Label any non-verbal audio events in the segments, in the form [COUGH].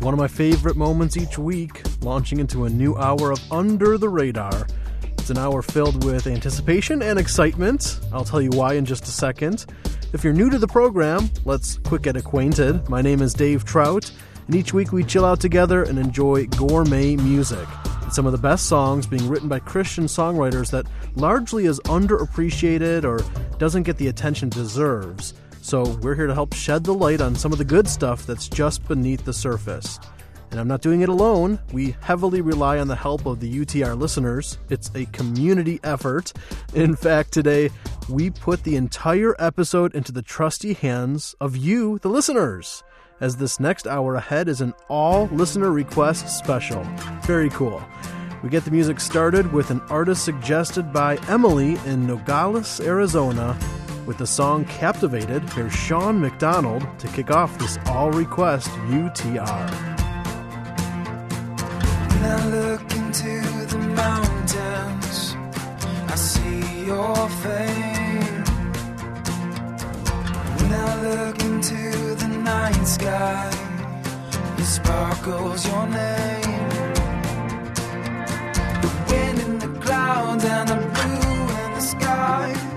It's one of my favorite moments each week, launching into a new hour of Under the Radar. It's an hour filled with anticipation and excitement. I'll tell you why in just a second. If you're new to the program, let's quick get acquainted. My name is Dave Trout, and each week we chill out together and enjoy gourmet music. And some of the best songs being written by Christian songwriters that largely is underappreciated or doesn't get the attention it deserves. So we're here to help shed the light on some of the good stuff that's just beneath the surface. And I'm not doing it alone. We heavily rely on the help of the UTR listeners. It's a community effort. In fact, today we put the entire episode into the trusty hands of you, the listeners, as this next hour ahead is an all listener request special. Very cool. We get the music started with an artist suggested by Emily in Nogales, Arizona, with the song Captivated, here's Sean McDonald to kick off this all request UTR. When I look into the mountains, I see your fame. When I look into the night sky, it sparkles your name. The wind in the clouds and the blue in the sky,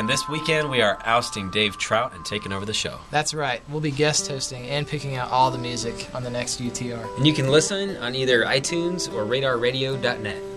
And this weekend we are ousting Dave Trout and taking over the show. That's right. We'll be guest hosting and picking out all the music on the next UTR. And you can listen on either iTunes or radarradio.net.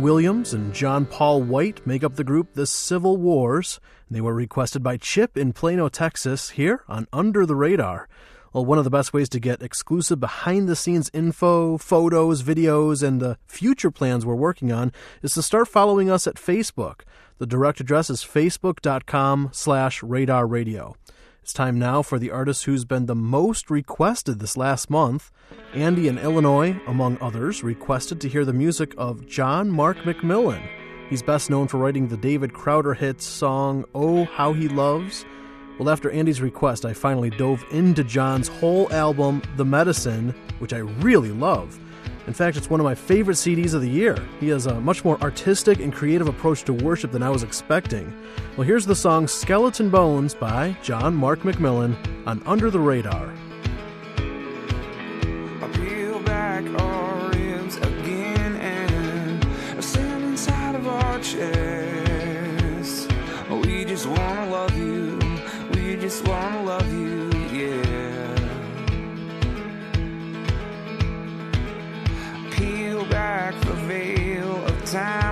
Williams and John Paul White make up the group The Civil Wars. They were requested by Chip in Plano, Texas, here on Under the Radar. Well, one of the best ways to get exclusive behind the scenes info, photos, videos, and the future plans we're working on is to start following us at Facebook. The direct address is facebook.com slash radar radio. It's time now for the artist who's been the most requested this last month. Andy in Illinois, among others, requested to hear the music of John Mark McMillan. He's best known for writing the David Crowder hit song Oh How He Loves. Well, after Andy's request, I finally dove into John's whole album, The Medicine, which I really love. In fact, it's one of my favorite CDs of the year. He has a much more artistic and creative approach to worship than I was expecting. Well, here's the song Skeleton Bones by John Mark McMillan on Under the Radar. We just wanna love you. We just wanna love you, time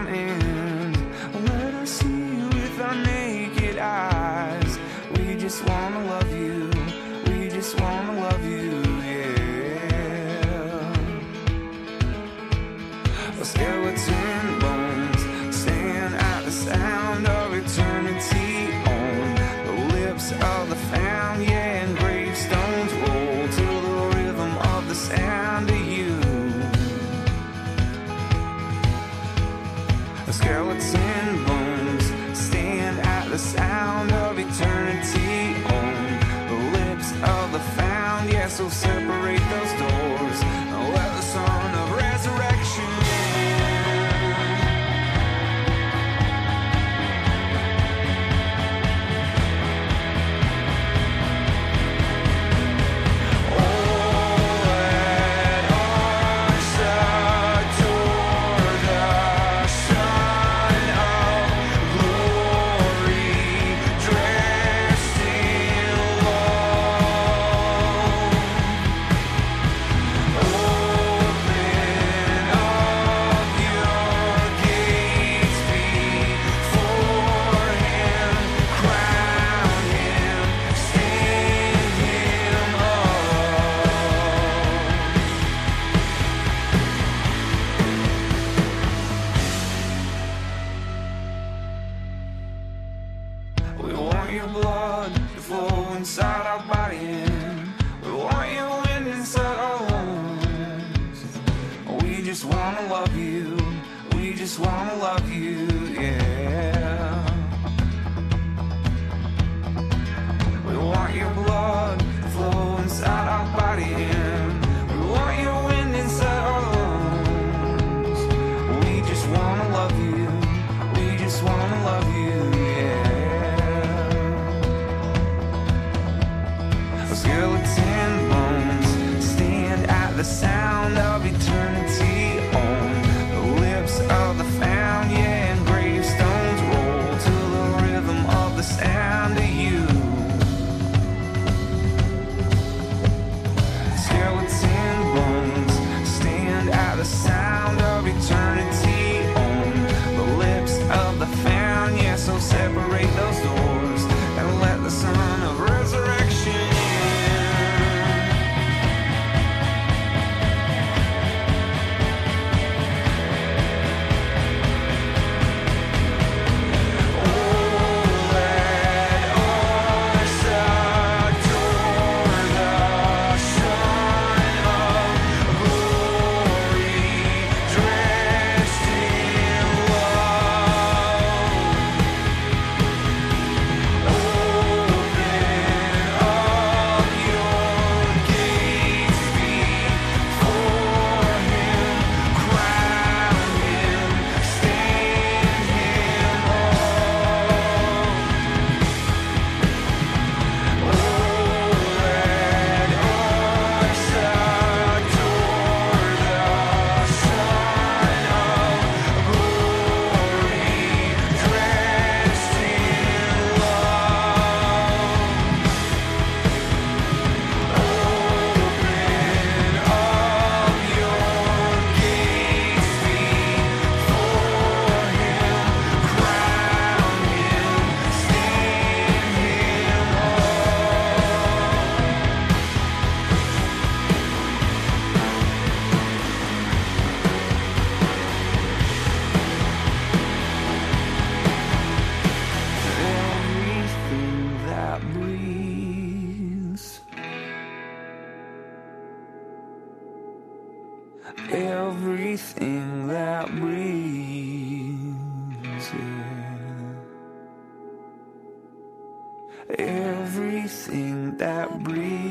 Everything that breathes. yeah. Everything that breathes.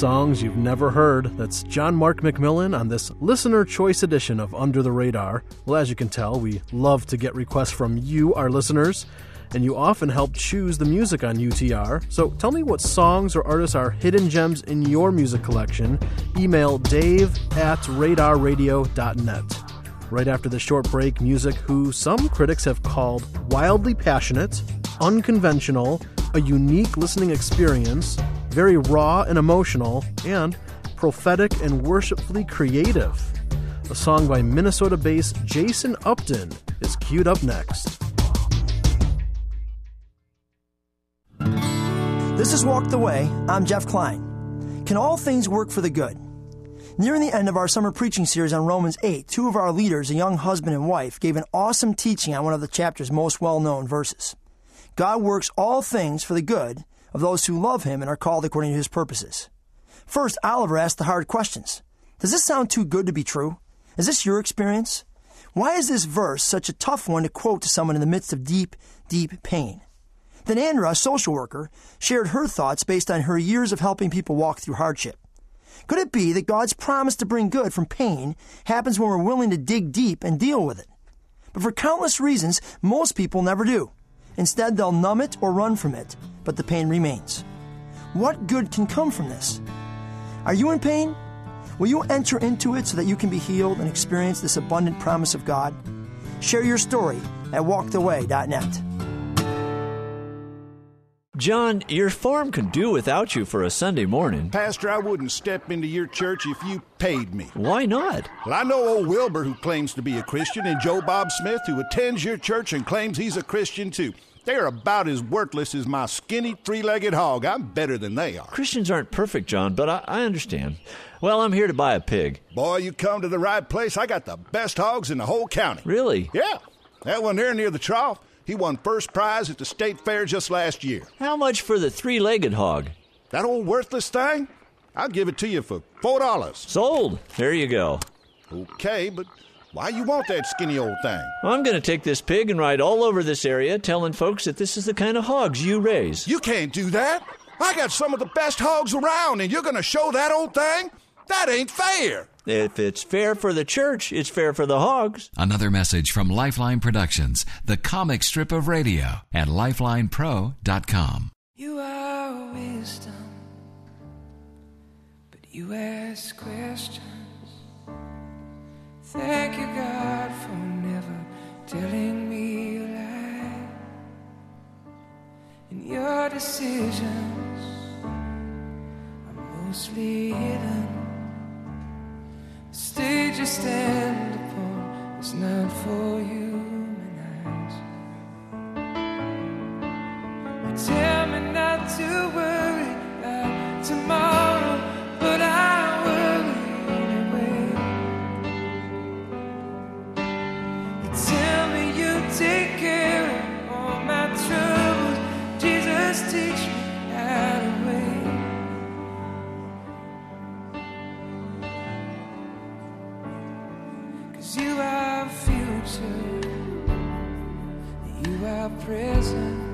Songs you've never heard. That's John Mark McMillan on this listener choice edition of Under the Radar. Well, as you can tell, we love to get requests from you, our listeners, and you often help choose the music on UTR. So tell me what songs or artists are hidden gems in your music collection. Email dave at radarradio.net. Right after the short break, music who some critics have called wildly passionate, unconventional, a unique listening experience, very raw and emotional, and prophetic and worshipfully creative. A song by Minnesota based Jason Upton is queued up next. This is Walk the Way. I'm Jeff Klein. Can all things work for the good? Nearing the end of our summer preaching series on Romans 8, two of our leaders, a young husband and wife, gave an awesome teaching on one of the chapter's most well known verses. God works all things for the good of those who love Him and are called according to His purposes. First, Oliver asked the hard questions Does this sound too good to be true? Is this your experience? Why is this verse such a tough one to quote to someone in the midst of deep, deep pain? Then Andra, a social worker, shared her thoughts based on her years of helping people walk through hardship. Could it be that God's promise to bring good from pain happens when we're willing to dig deep and deal with it? But for countless reasons, most people never do. Instead, they'll numb it or run from it, but the pain remains. What good can come from this? Are you in pain? Will you enter into it so that you can be healed and experience this abundant promise of God? Share your story at walktheway.net. John, your farm can do without you for a Sunday morning. Pastor, I wouldn't step into your church if you paid me. Why not? Well, I know old Wilbur, who claims to be a Christian, and Joe Bob Smith, who attends your church and claims he's a Christian too. They're about as worthless as my skinny three legged hog. I'm better than they are. Christians aren't perfect, John, but I, I understand. Well, I'm here to buy a pig. Boy, you come to the right place. I got the best hogs in the whole county. Really? Yeah. That one there near the trough, he won first prize at the state fair just last year. How much for the three legged hog? That old worthless thing? I'll give it to you for four dollars. Sold. There you go. Okay, but why you want that skinny old thing? I'm going to take this pig and ride all over this area telling folks that this is the kind of hogs you raise. You can't do that. I got some of the best hogs around, and you're going to show that old thing? That ain't fair. If it's fair for the church, it's fair for the hogs. Another message from Lifeline Productions, the comic strip of radio at lifelinepro.com. You are wisdom, but you ask questions. Thank you, God, for never telling me a lie. And your decisions are mostly hidden. The stage you stand upon is not for human eyes. Tell me not to worry about tomorrow, take care of all my troubles. Jesus, teach me how to wait. Cause you are future, you are present.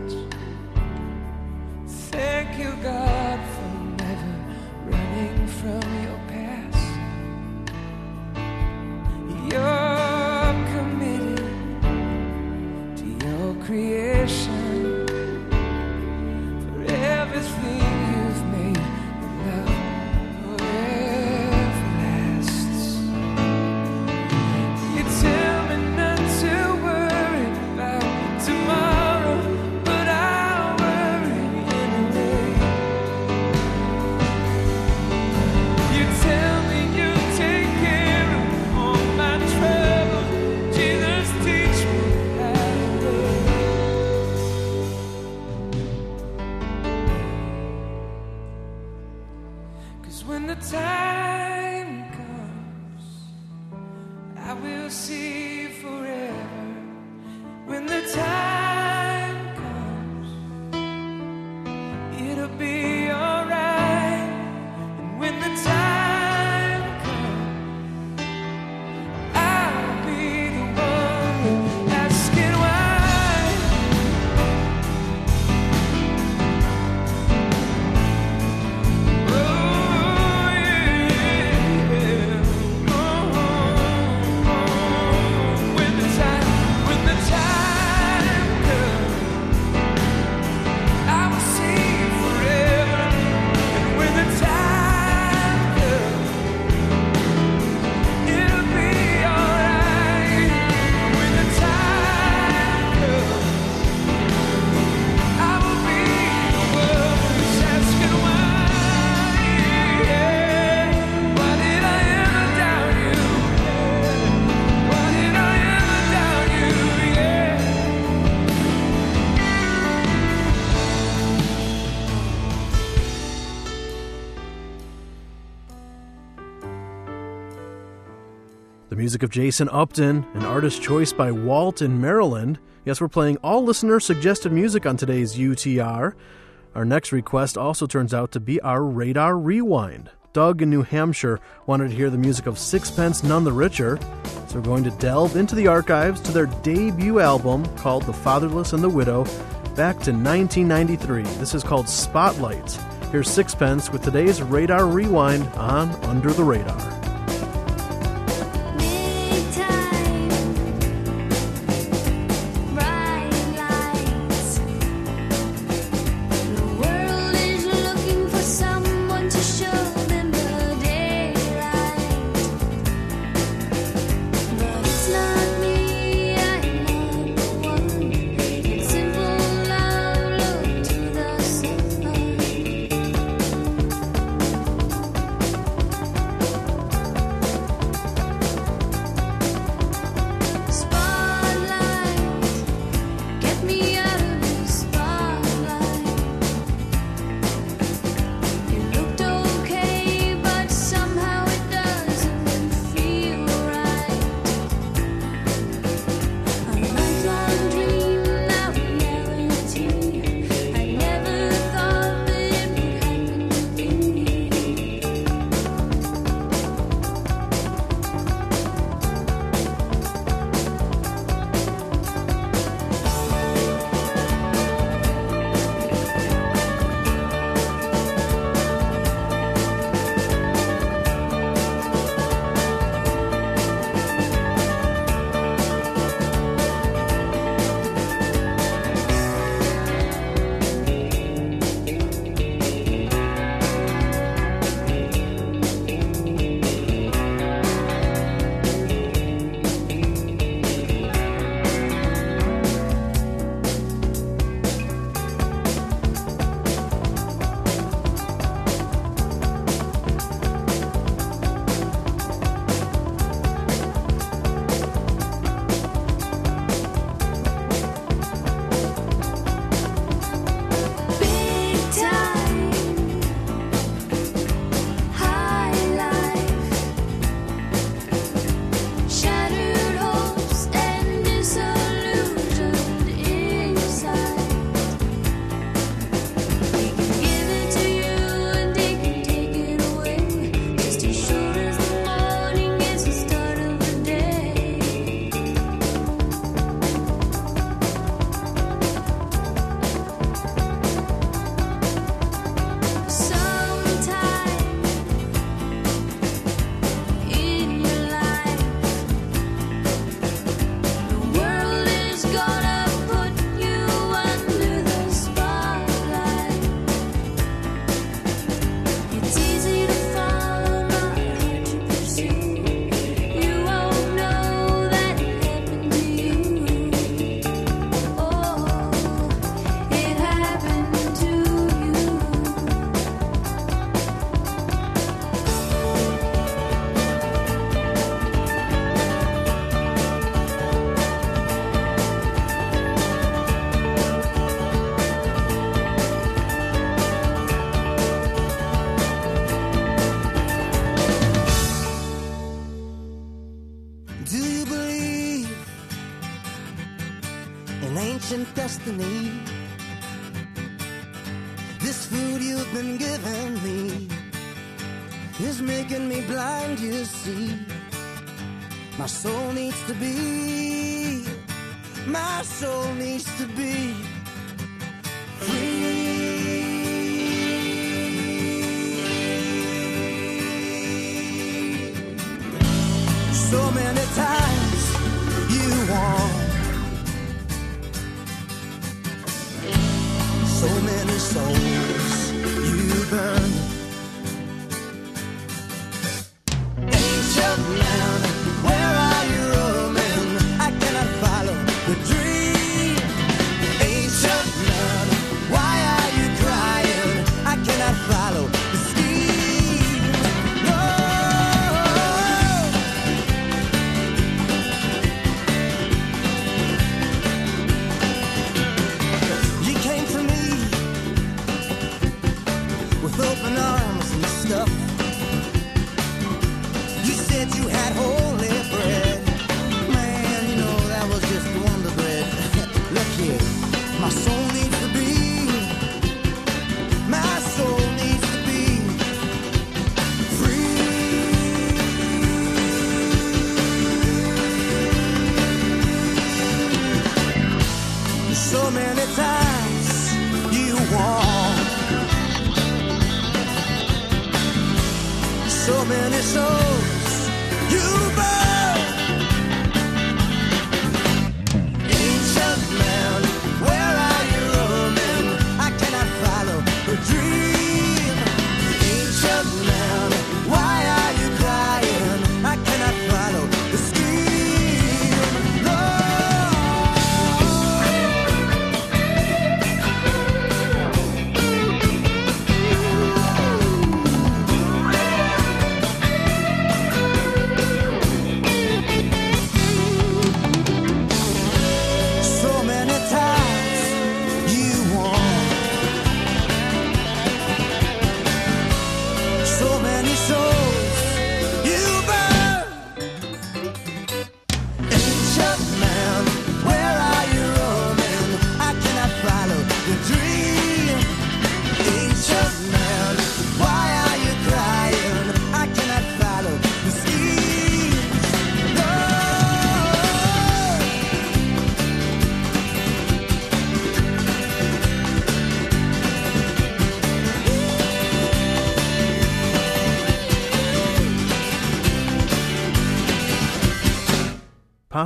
Music of Jason Upton, an artist choice by Walt in Maryland. Yes, we're playing all listener suggested music on today's UTR. Our next request also turns out to be our Radar Rewind. Doug in New Hampshire wanted to hear the music of Sixpence None the Richer, so we're going to delve into the archives to their debut album called The Fatherless and the Widow. back to 1993. This is called Spotlight. Here's Sixpence with today's Radar Rewind on Under the Radar.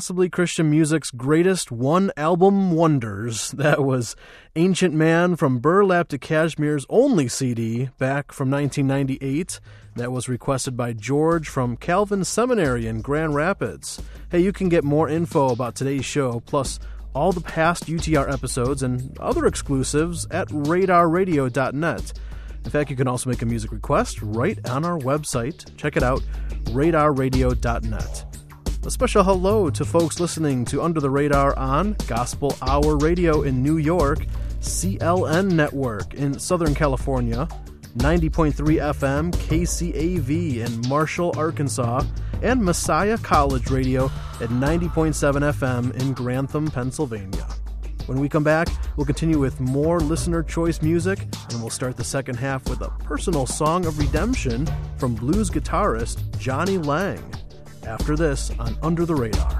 Possibly Christian music's greatest one album wonders. [LAUGHS] That was Ancient Man from Burlap to Cashmere's only CD back from 1998. That was requested by George from Calvin Seminary in Grand Rapids. Hey, you can get more info about today's show, plus all the past UTR episodes and other exclusives at radarradio.net. In fact, you can also make a music request right on our website. Check it out, radarradio.net. A special hello to folks listening to Under the Radar on Gospel Hour Radio in New York, CLN Network in Southern California, 90.3 FM KCAV in Marshall, Arkansas, and Messiah College Radio at 90.7 FM in Grantham, Pennsylvania. When we come back, we'll continue with more listener choice music, and we'll start the second half with a personal song of redemption from blues guitarist Jonny Lang. After this, on Under the Radar.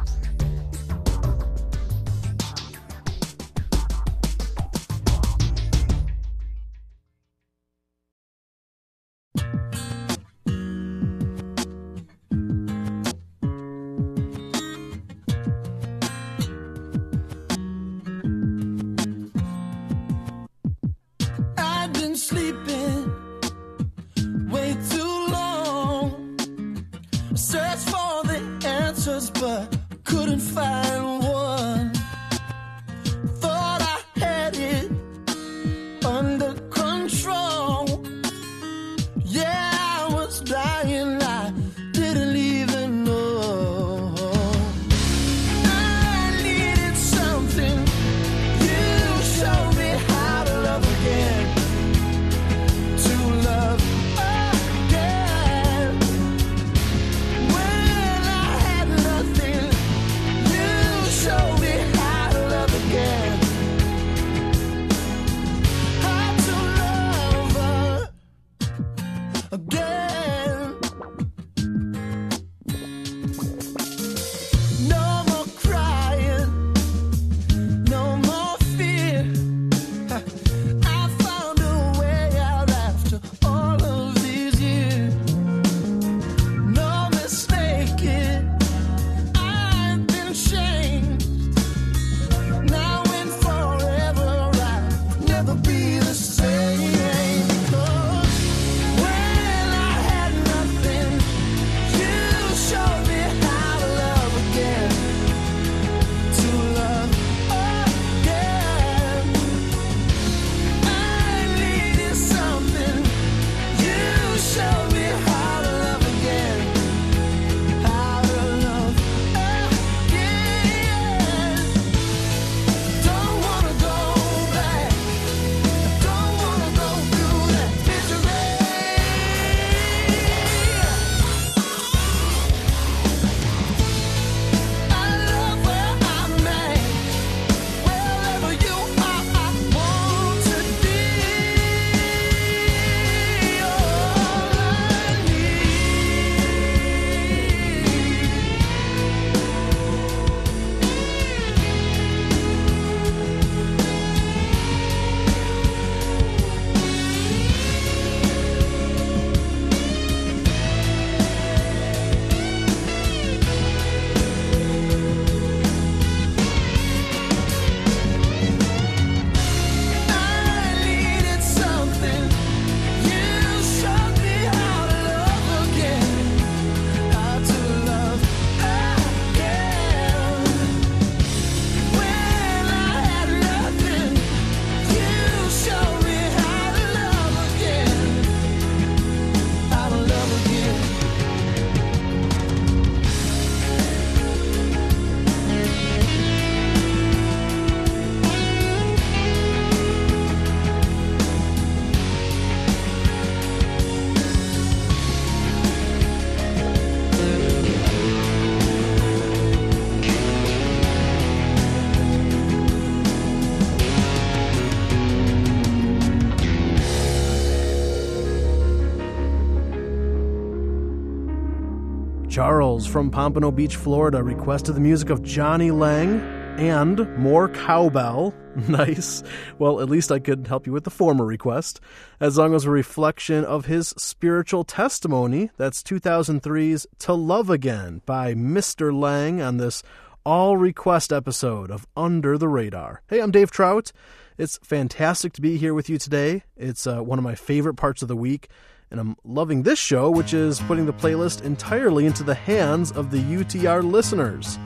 Charles from Pompano Beach, Florida, requested the music of Jonny Lang and more cowbell. [LAUGHS] Nice. Well, at least I could help you with the former request. That song was a reflection of his spiritual testimony. That's 2003's To Love Again by Mr. Lang on this all request episode of Under the Radar. Hey, I'm Dave Trout. It's fantastic to be here with you today. It's uh, one of my favorite parts of the week. And I'm loving this show, which is putting the playlist entirely into the hands of the UTR listeners.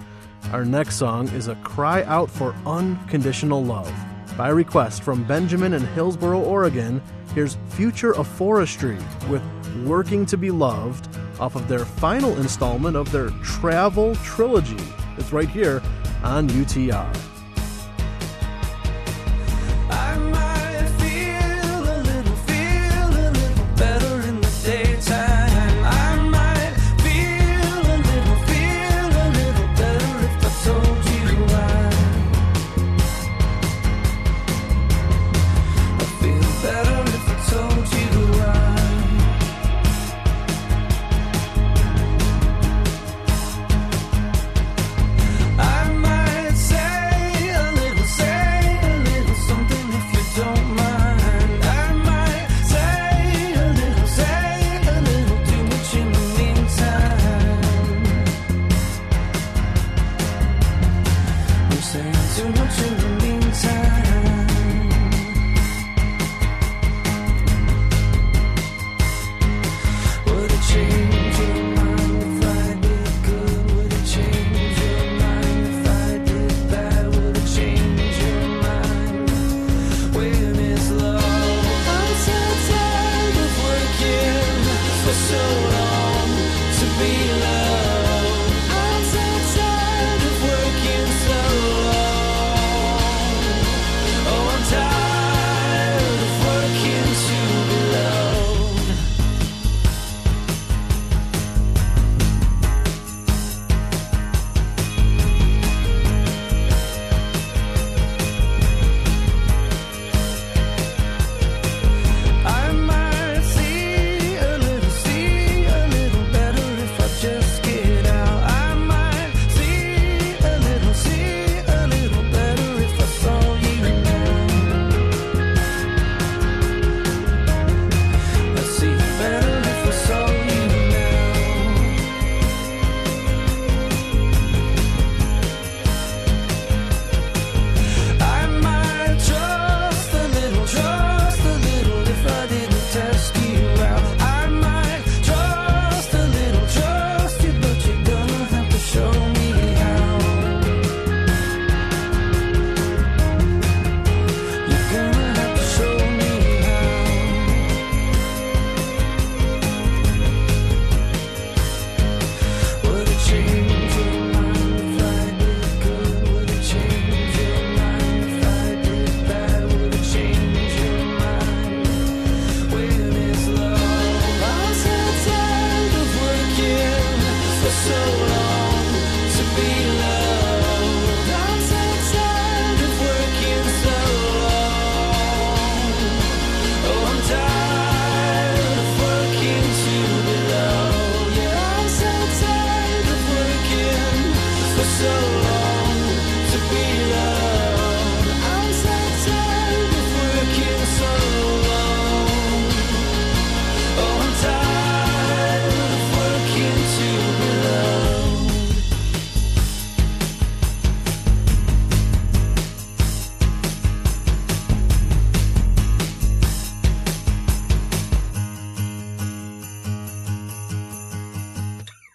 Our next song is a cry out for unconditional love. By request from Benjamin in Hillsboro, Oregon, here's Future of Forestry with Working to Be Loved off of their final installment of their Travel Trilogy. It's right here on UTR.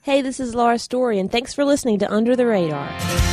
Hey, this is Laura Story, and thanks for listening to Under the Radar.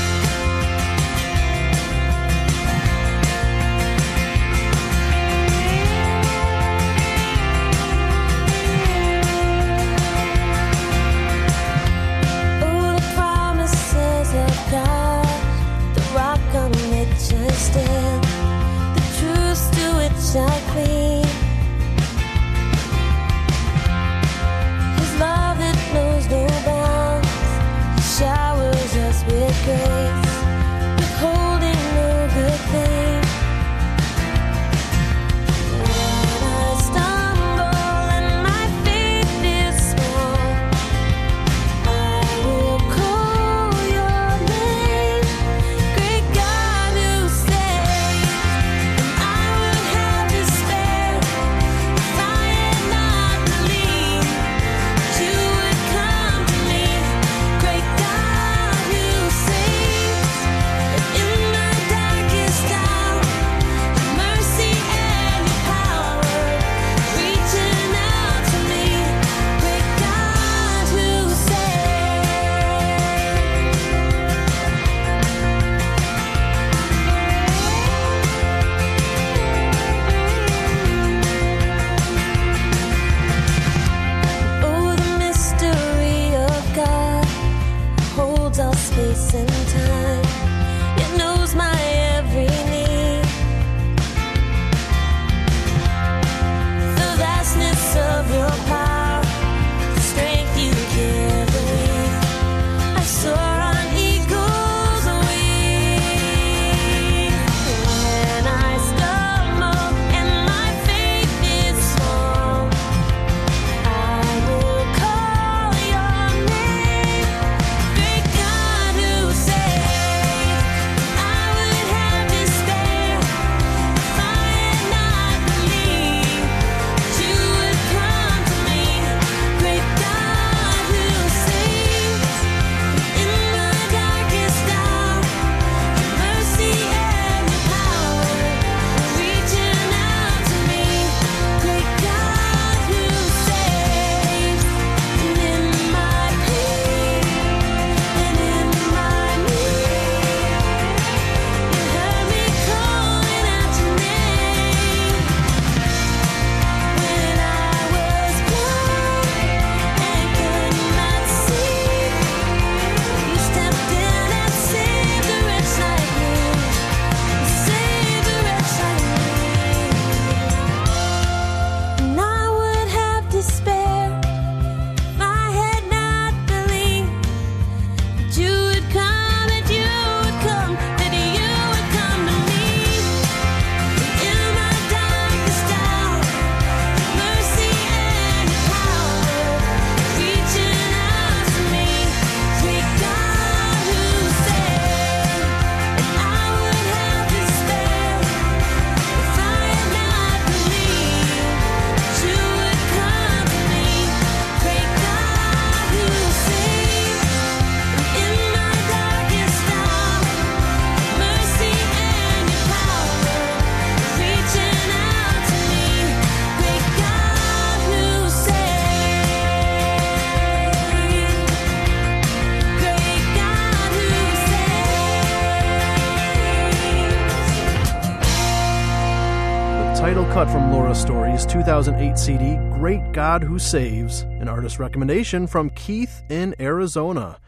2008 CD, Great God Who Saves, an artist recommendation from Keith in Arizona.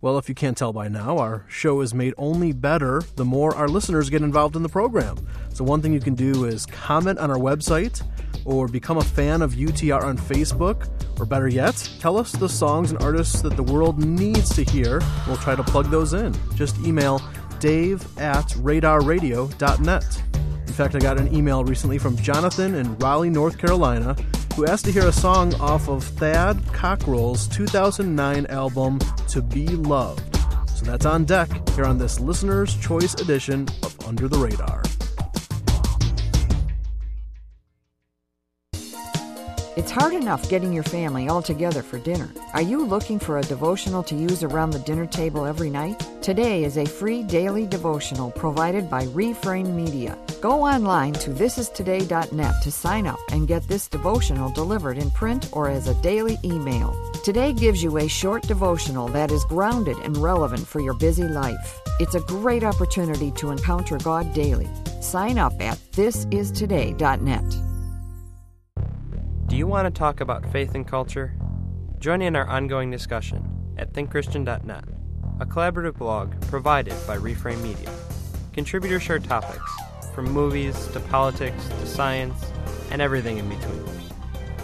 Well, if you can't tell by now, our show is made only better the more our listeners get involved in the program. So, one thing you can do is comment on our website or become a fan of UTR on Facebook, or better yet, tell us the songs and artists that the world needs to hear. We'll try to plug those in. Just email dave at radarradio.net. In fact, I got an email recently from Jonathan in Raleigh, North Carolina, who asked to hear a song off of Thad Cockrell's 2009 album, To Be Loved. So that's on deck here on this listener's choice edition of Under the Radar. It's hard enough getting your family all together for dinner. Are you looking for a devotional to use around the dinner table every night? Today is a free daily devotional provided by Reframe Media. Go online to thisistoday.net to sign up and get this devotional delivered in print or as a daily email. Today gives you a short devotional that is grounded and relevant for your busy life. It's a great opportunity to encounter God daily. Sign up at thisistoday.net. Do you want to talk about faith and culture? Join in our ongoing discussion at thinkchristian.net, a collaborative blog provided by Reframe Media. Contributors share topics from movies to politics to science and everything in between.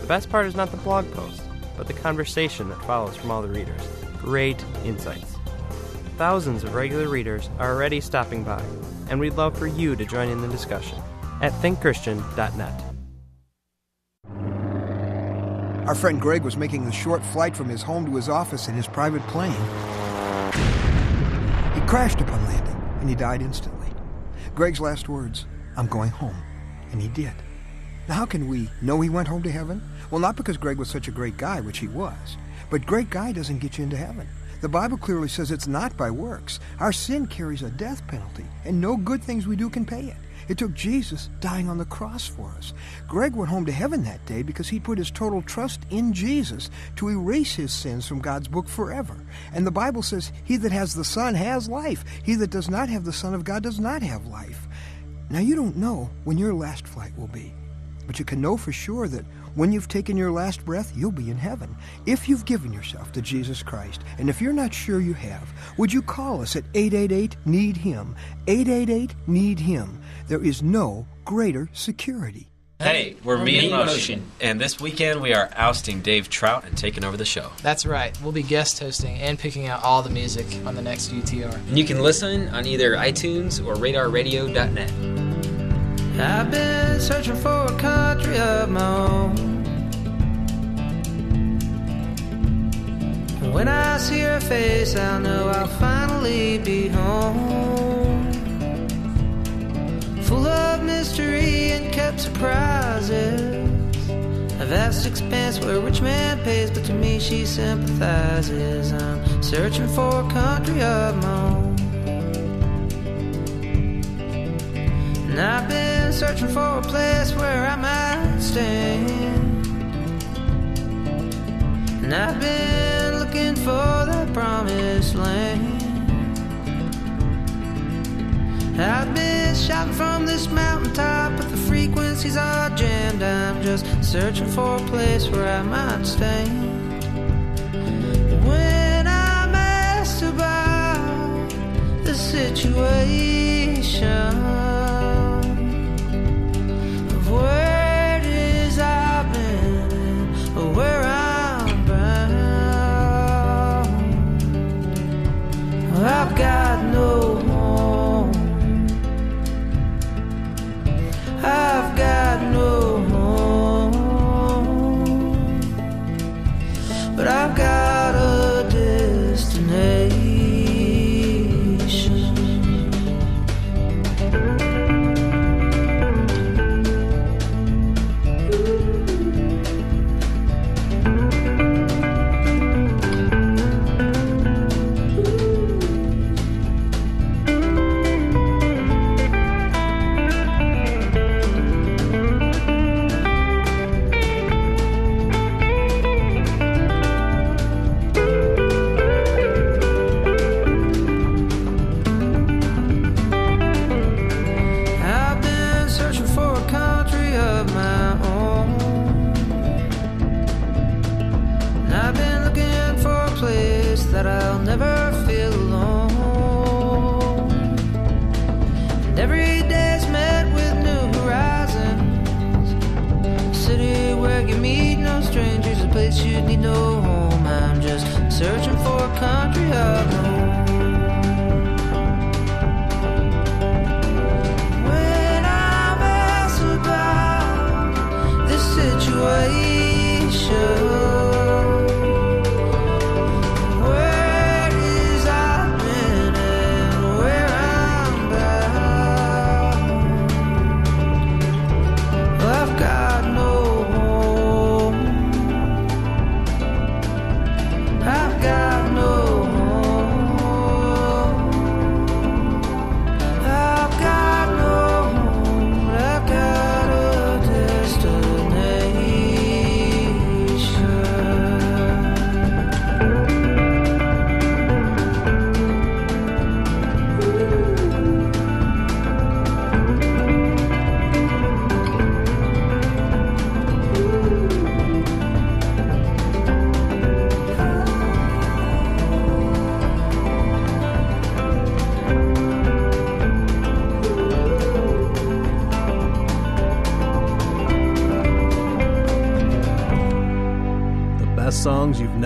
The best part is not the blog post, but the conversation that follows from all the readers. Great insights. Thousands of regular readers are already stopping by, and we'd love for you to join in the discussion at thinkchristian.net. Our friend Greg was making the short flight from his home to his office in his private plane. He crashed upon landing, and he died instantly. Greg's last words, I'm going home. And he did. Now, how can we know he went home to heaven? Well, not because Greg was such a great guy, which he was, but great guy doesn't get you into heaven. The Bible clearly says it's not by works. Our sin carries a death penalty, and no good things we do can pay it. It took Jesus dying on the cross for us. Greg went home to heaven that day because he put his total trust in Jesus to erase his sins from God's book forever. And the Bible says, He that has the Son has life. He that does not have the Son of God does not have life. Now, you don't know when your last flight will be, but you can know for sure that when you've taken your last breath, you'll be in heaven. If you've given yourself to Jesus Christ, and if you're not sure you have, would you call us at 888 Need Him? 888 Need Him. There is no greater security. Hey, we're Me in Motion, and this weekend we are ousting Dave Trout and taking over the show. That's right. We'll be guest hosting and picking out all the music on the next UTR. And you can listen on either iTunes or radarradio.net. I've been searching for a country of my own. When I see her face, I'll know I'll finally be home. Full of mystery and kept surprises. A vast expanse where a rich man pays, but to me she sympathizes. I'm searching for a country of my own. And I've been searching for a place where I might stand. And I've been looking for that promised land. I've been shouting from this mountaintop, but the frequencies are jammed. I'm just searching for a place where I might stand. When I'm asked about the situation Well,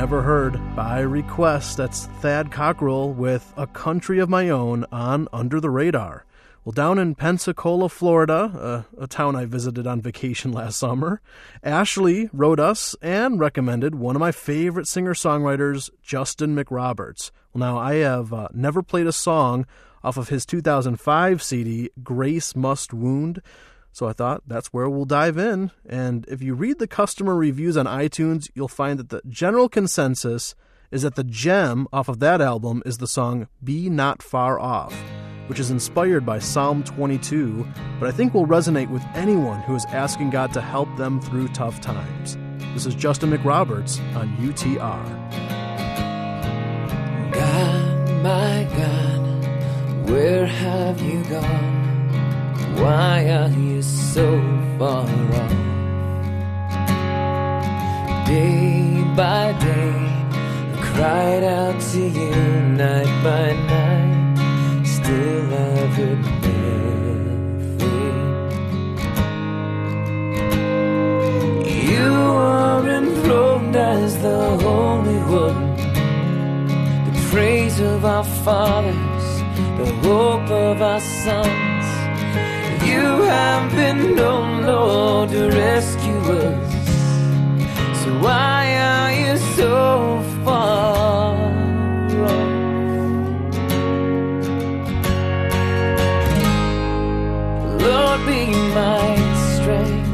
never heard by request. That's Thad Cockrell with A Country of My Own on Under the Radar. Well, down in Pensacola, Florida, uh, a town I visited on vacation [LAUGHS] last summer, Ashley wrote us and recommended one of my favorite singer songwriters, Justin McRoberts. Well, now I have uh, never played a song off of his 2005 CD, Grace Must Wound. So I thought that's where we'll dive in. And if you read the customer reviews on iTunes, you'll find that the general consensus is that the gem off of that album is the song Be Not Far Off, which is inspired by Psalm 22, but I think will resonate with anyone who is asking God to help them through tough times. This is Justin McRoberts on UTR. God, my God, where have you gone? Why are you so far off? Day by day, I cried out to you night by night. Still, I've nothing. You are enthroned as the Holy One the praise of our fathers, the hope of our sons. You have been known, Lord, to rescue us. So why are you so far off? Lord, be my strength.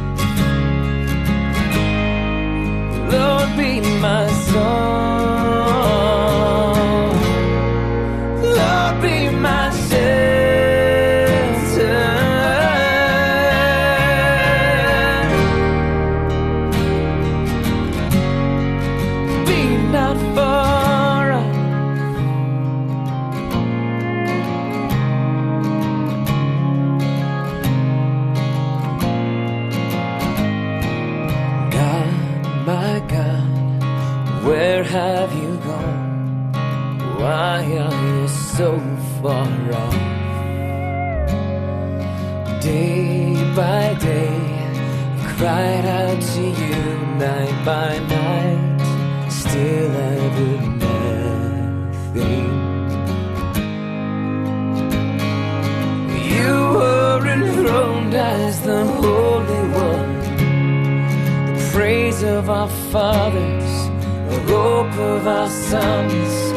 Lord, be my song. By night. Still, I would nothing. You were enthroned as the Holy One the praise of our fathers, the hope of our sons.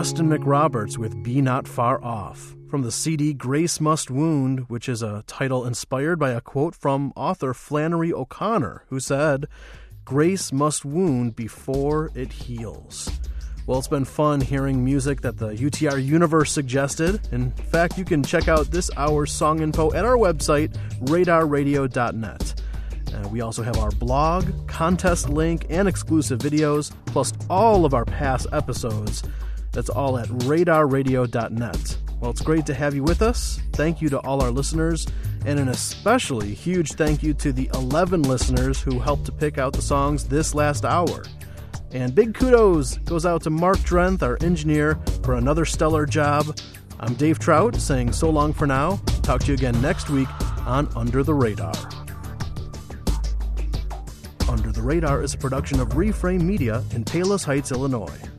Justin McRoberts with Be Not Far Off. From the CD Grace Must Wound, which is a title inspired by a quote from author Flannery O'Connor, who said, Grace must wound before it heals. Well, it's been fun hearing music that the UTR universe suggested. In fact, you can check out this hour's song info at our website, radarradio.net. We also have our blog, contest link, and exclusive videos, plus all of our past episodes. That's all at radarradio.net. Well, it's great to have you with us. Thank you to all our listeners, and an especially huge thank you to the 11 listeners who helped to pick out the songs this last hour. And big kudos goes out to Mark Drenth, our engineer, for another stellar job. I'm Dave Trout saying so long for now. Talk to you again next week on Under the Radar. Under the Radar is a production of Reframe Media in Palos Heights, Illinois.